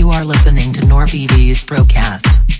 You are listening to NorBV's broadcast.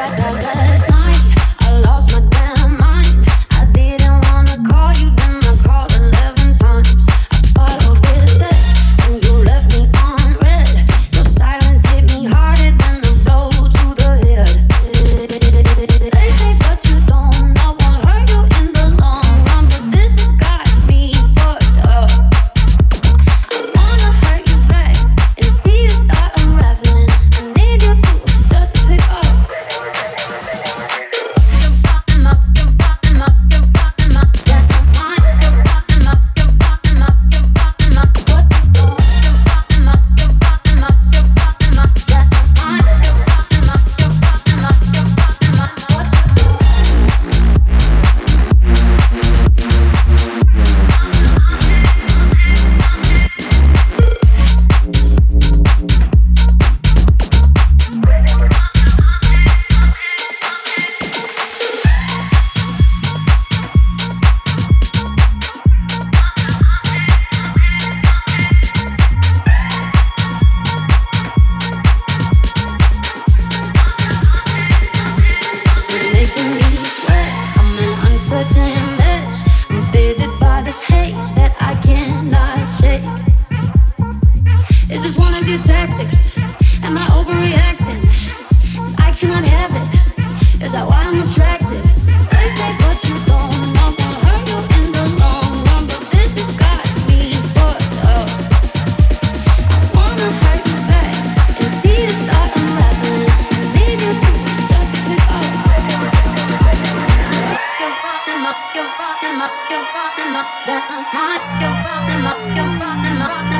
Badam rock up, You're them up, You're them up, You're them up, up.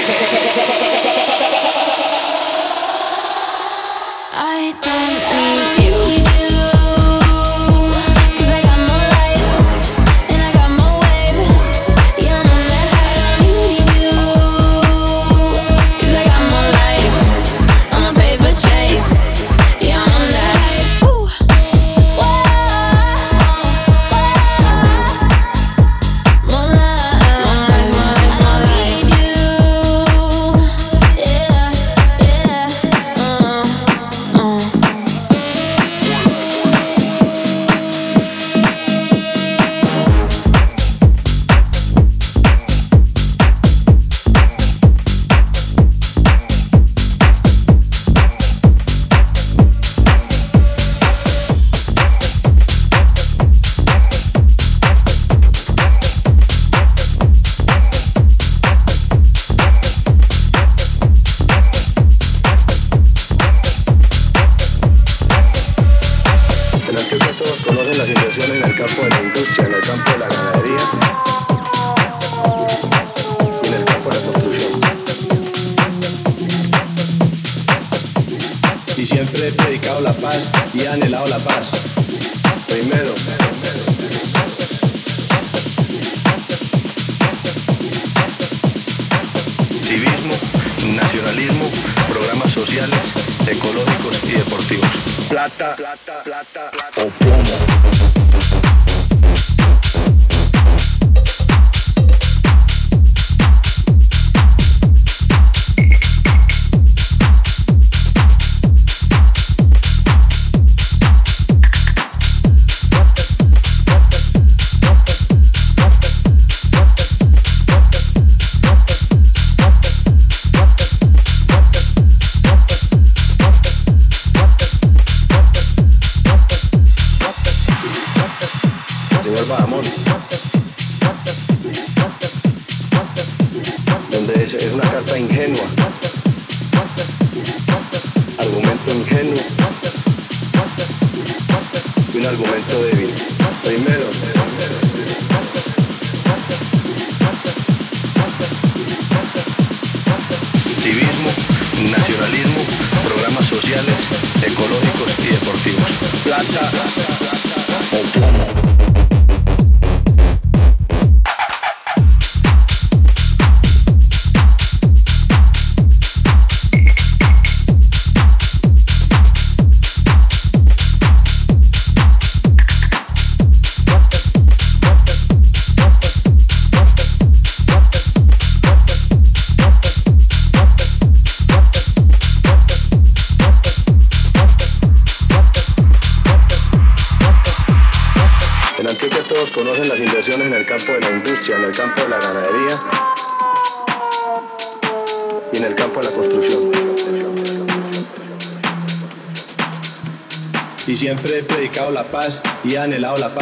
lado la.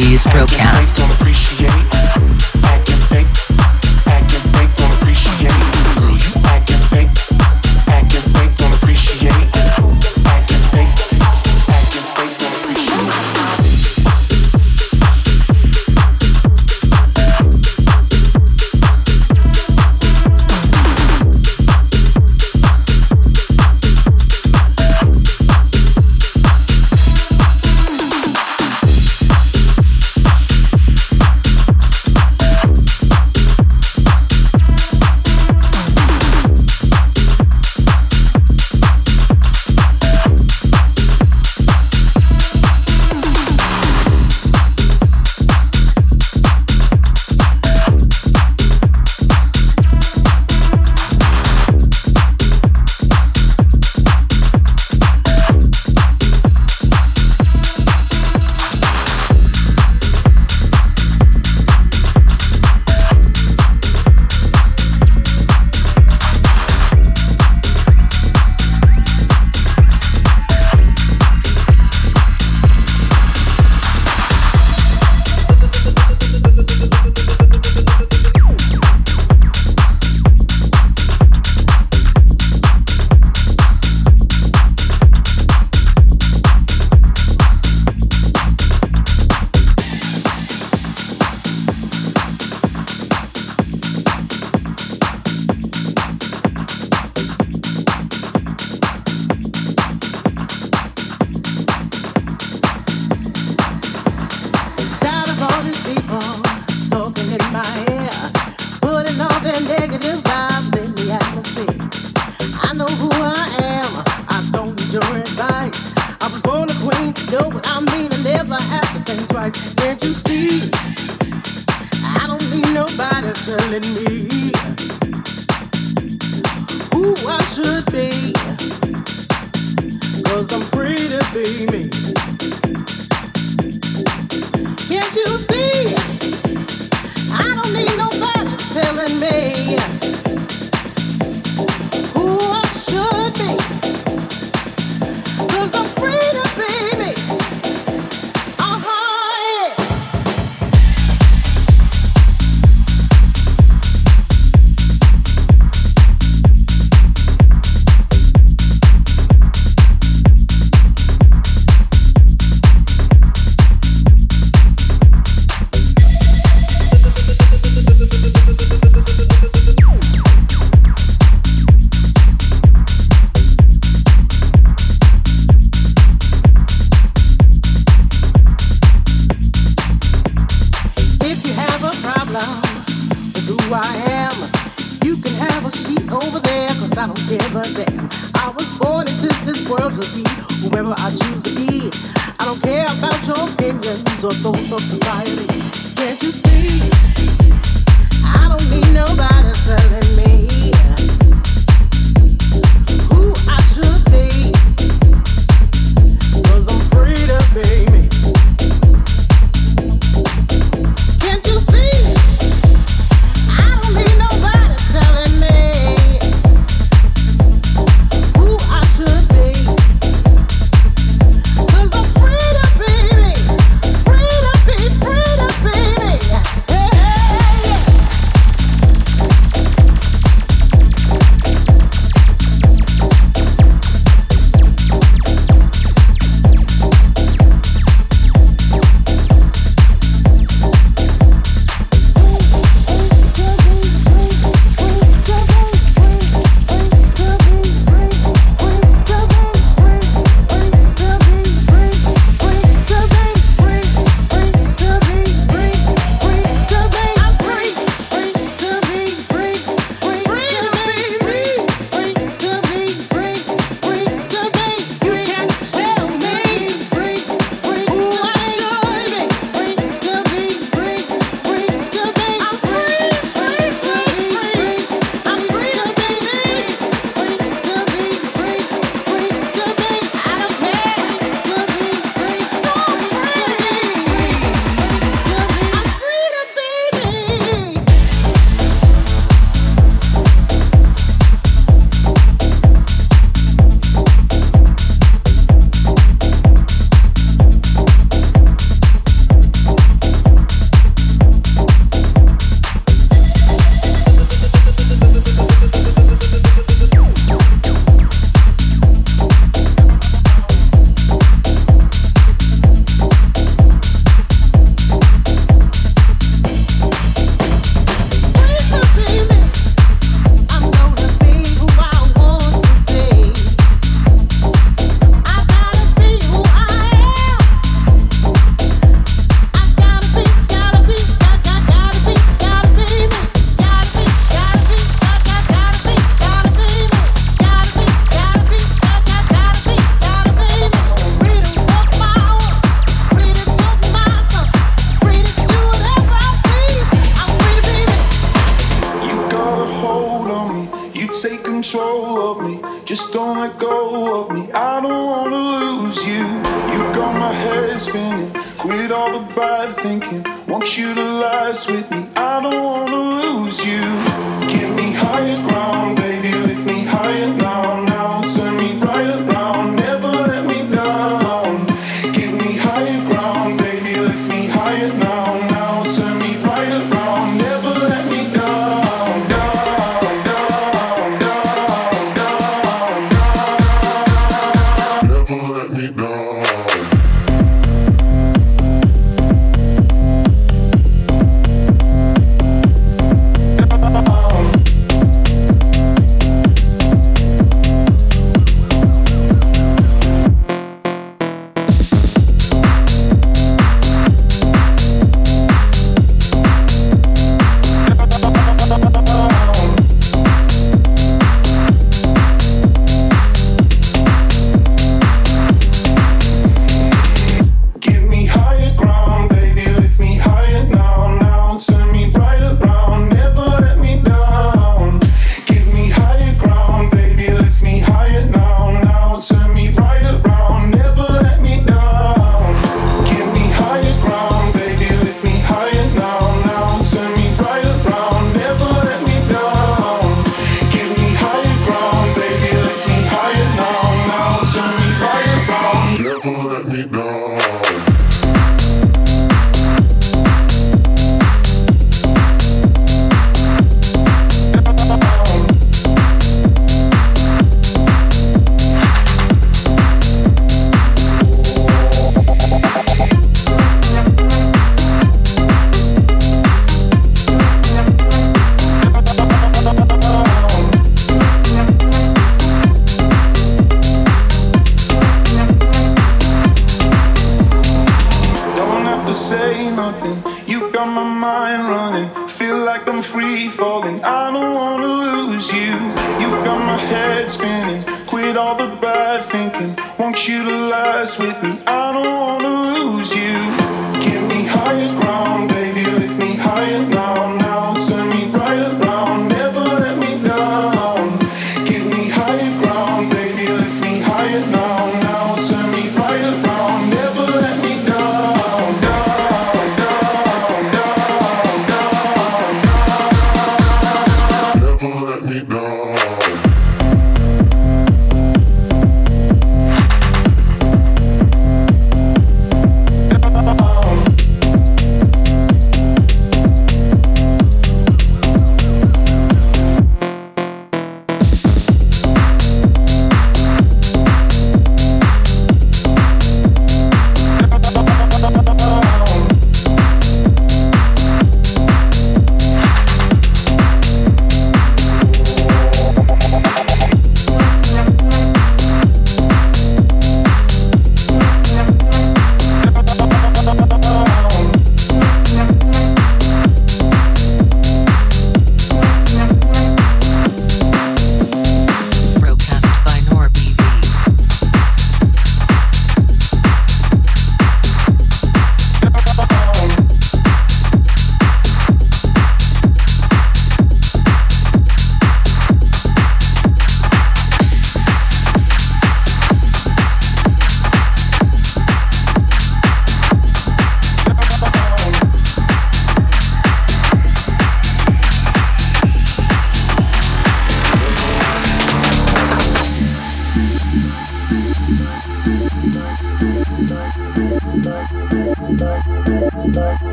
Please Procast.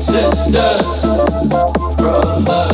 Sisters, brothers,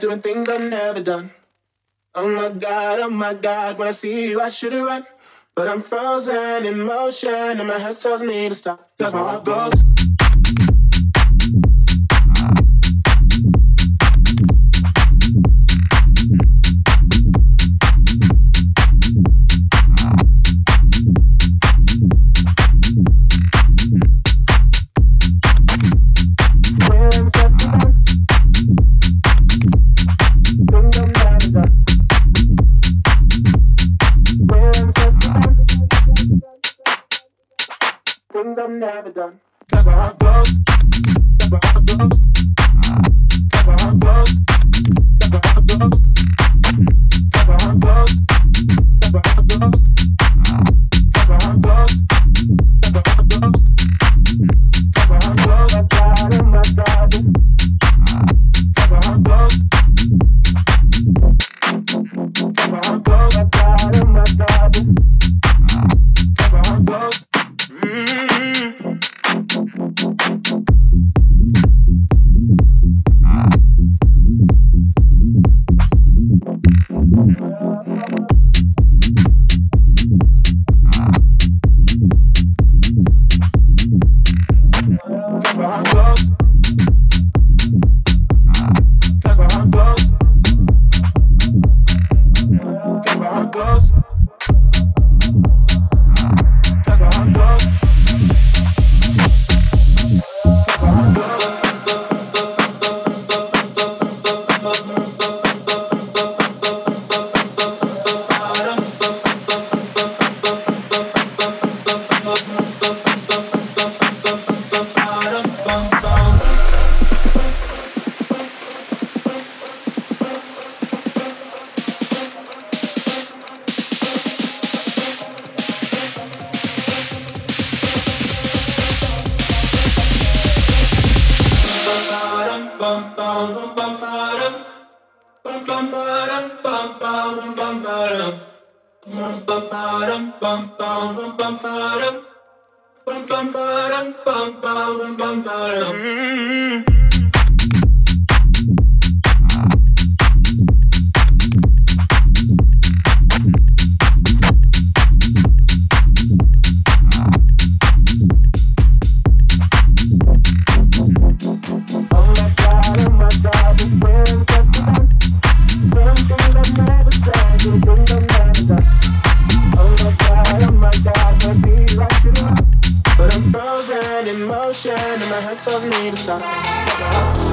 doing things I've never done. Oh my god, oh my god, when I see you, I should have run. But I'm frozen in motion, and my head tells me to stop. Cause my heart goes. you done. That's I go. That's where I go. That's I. hurts of me to stop.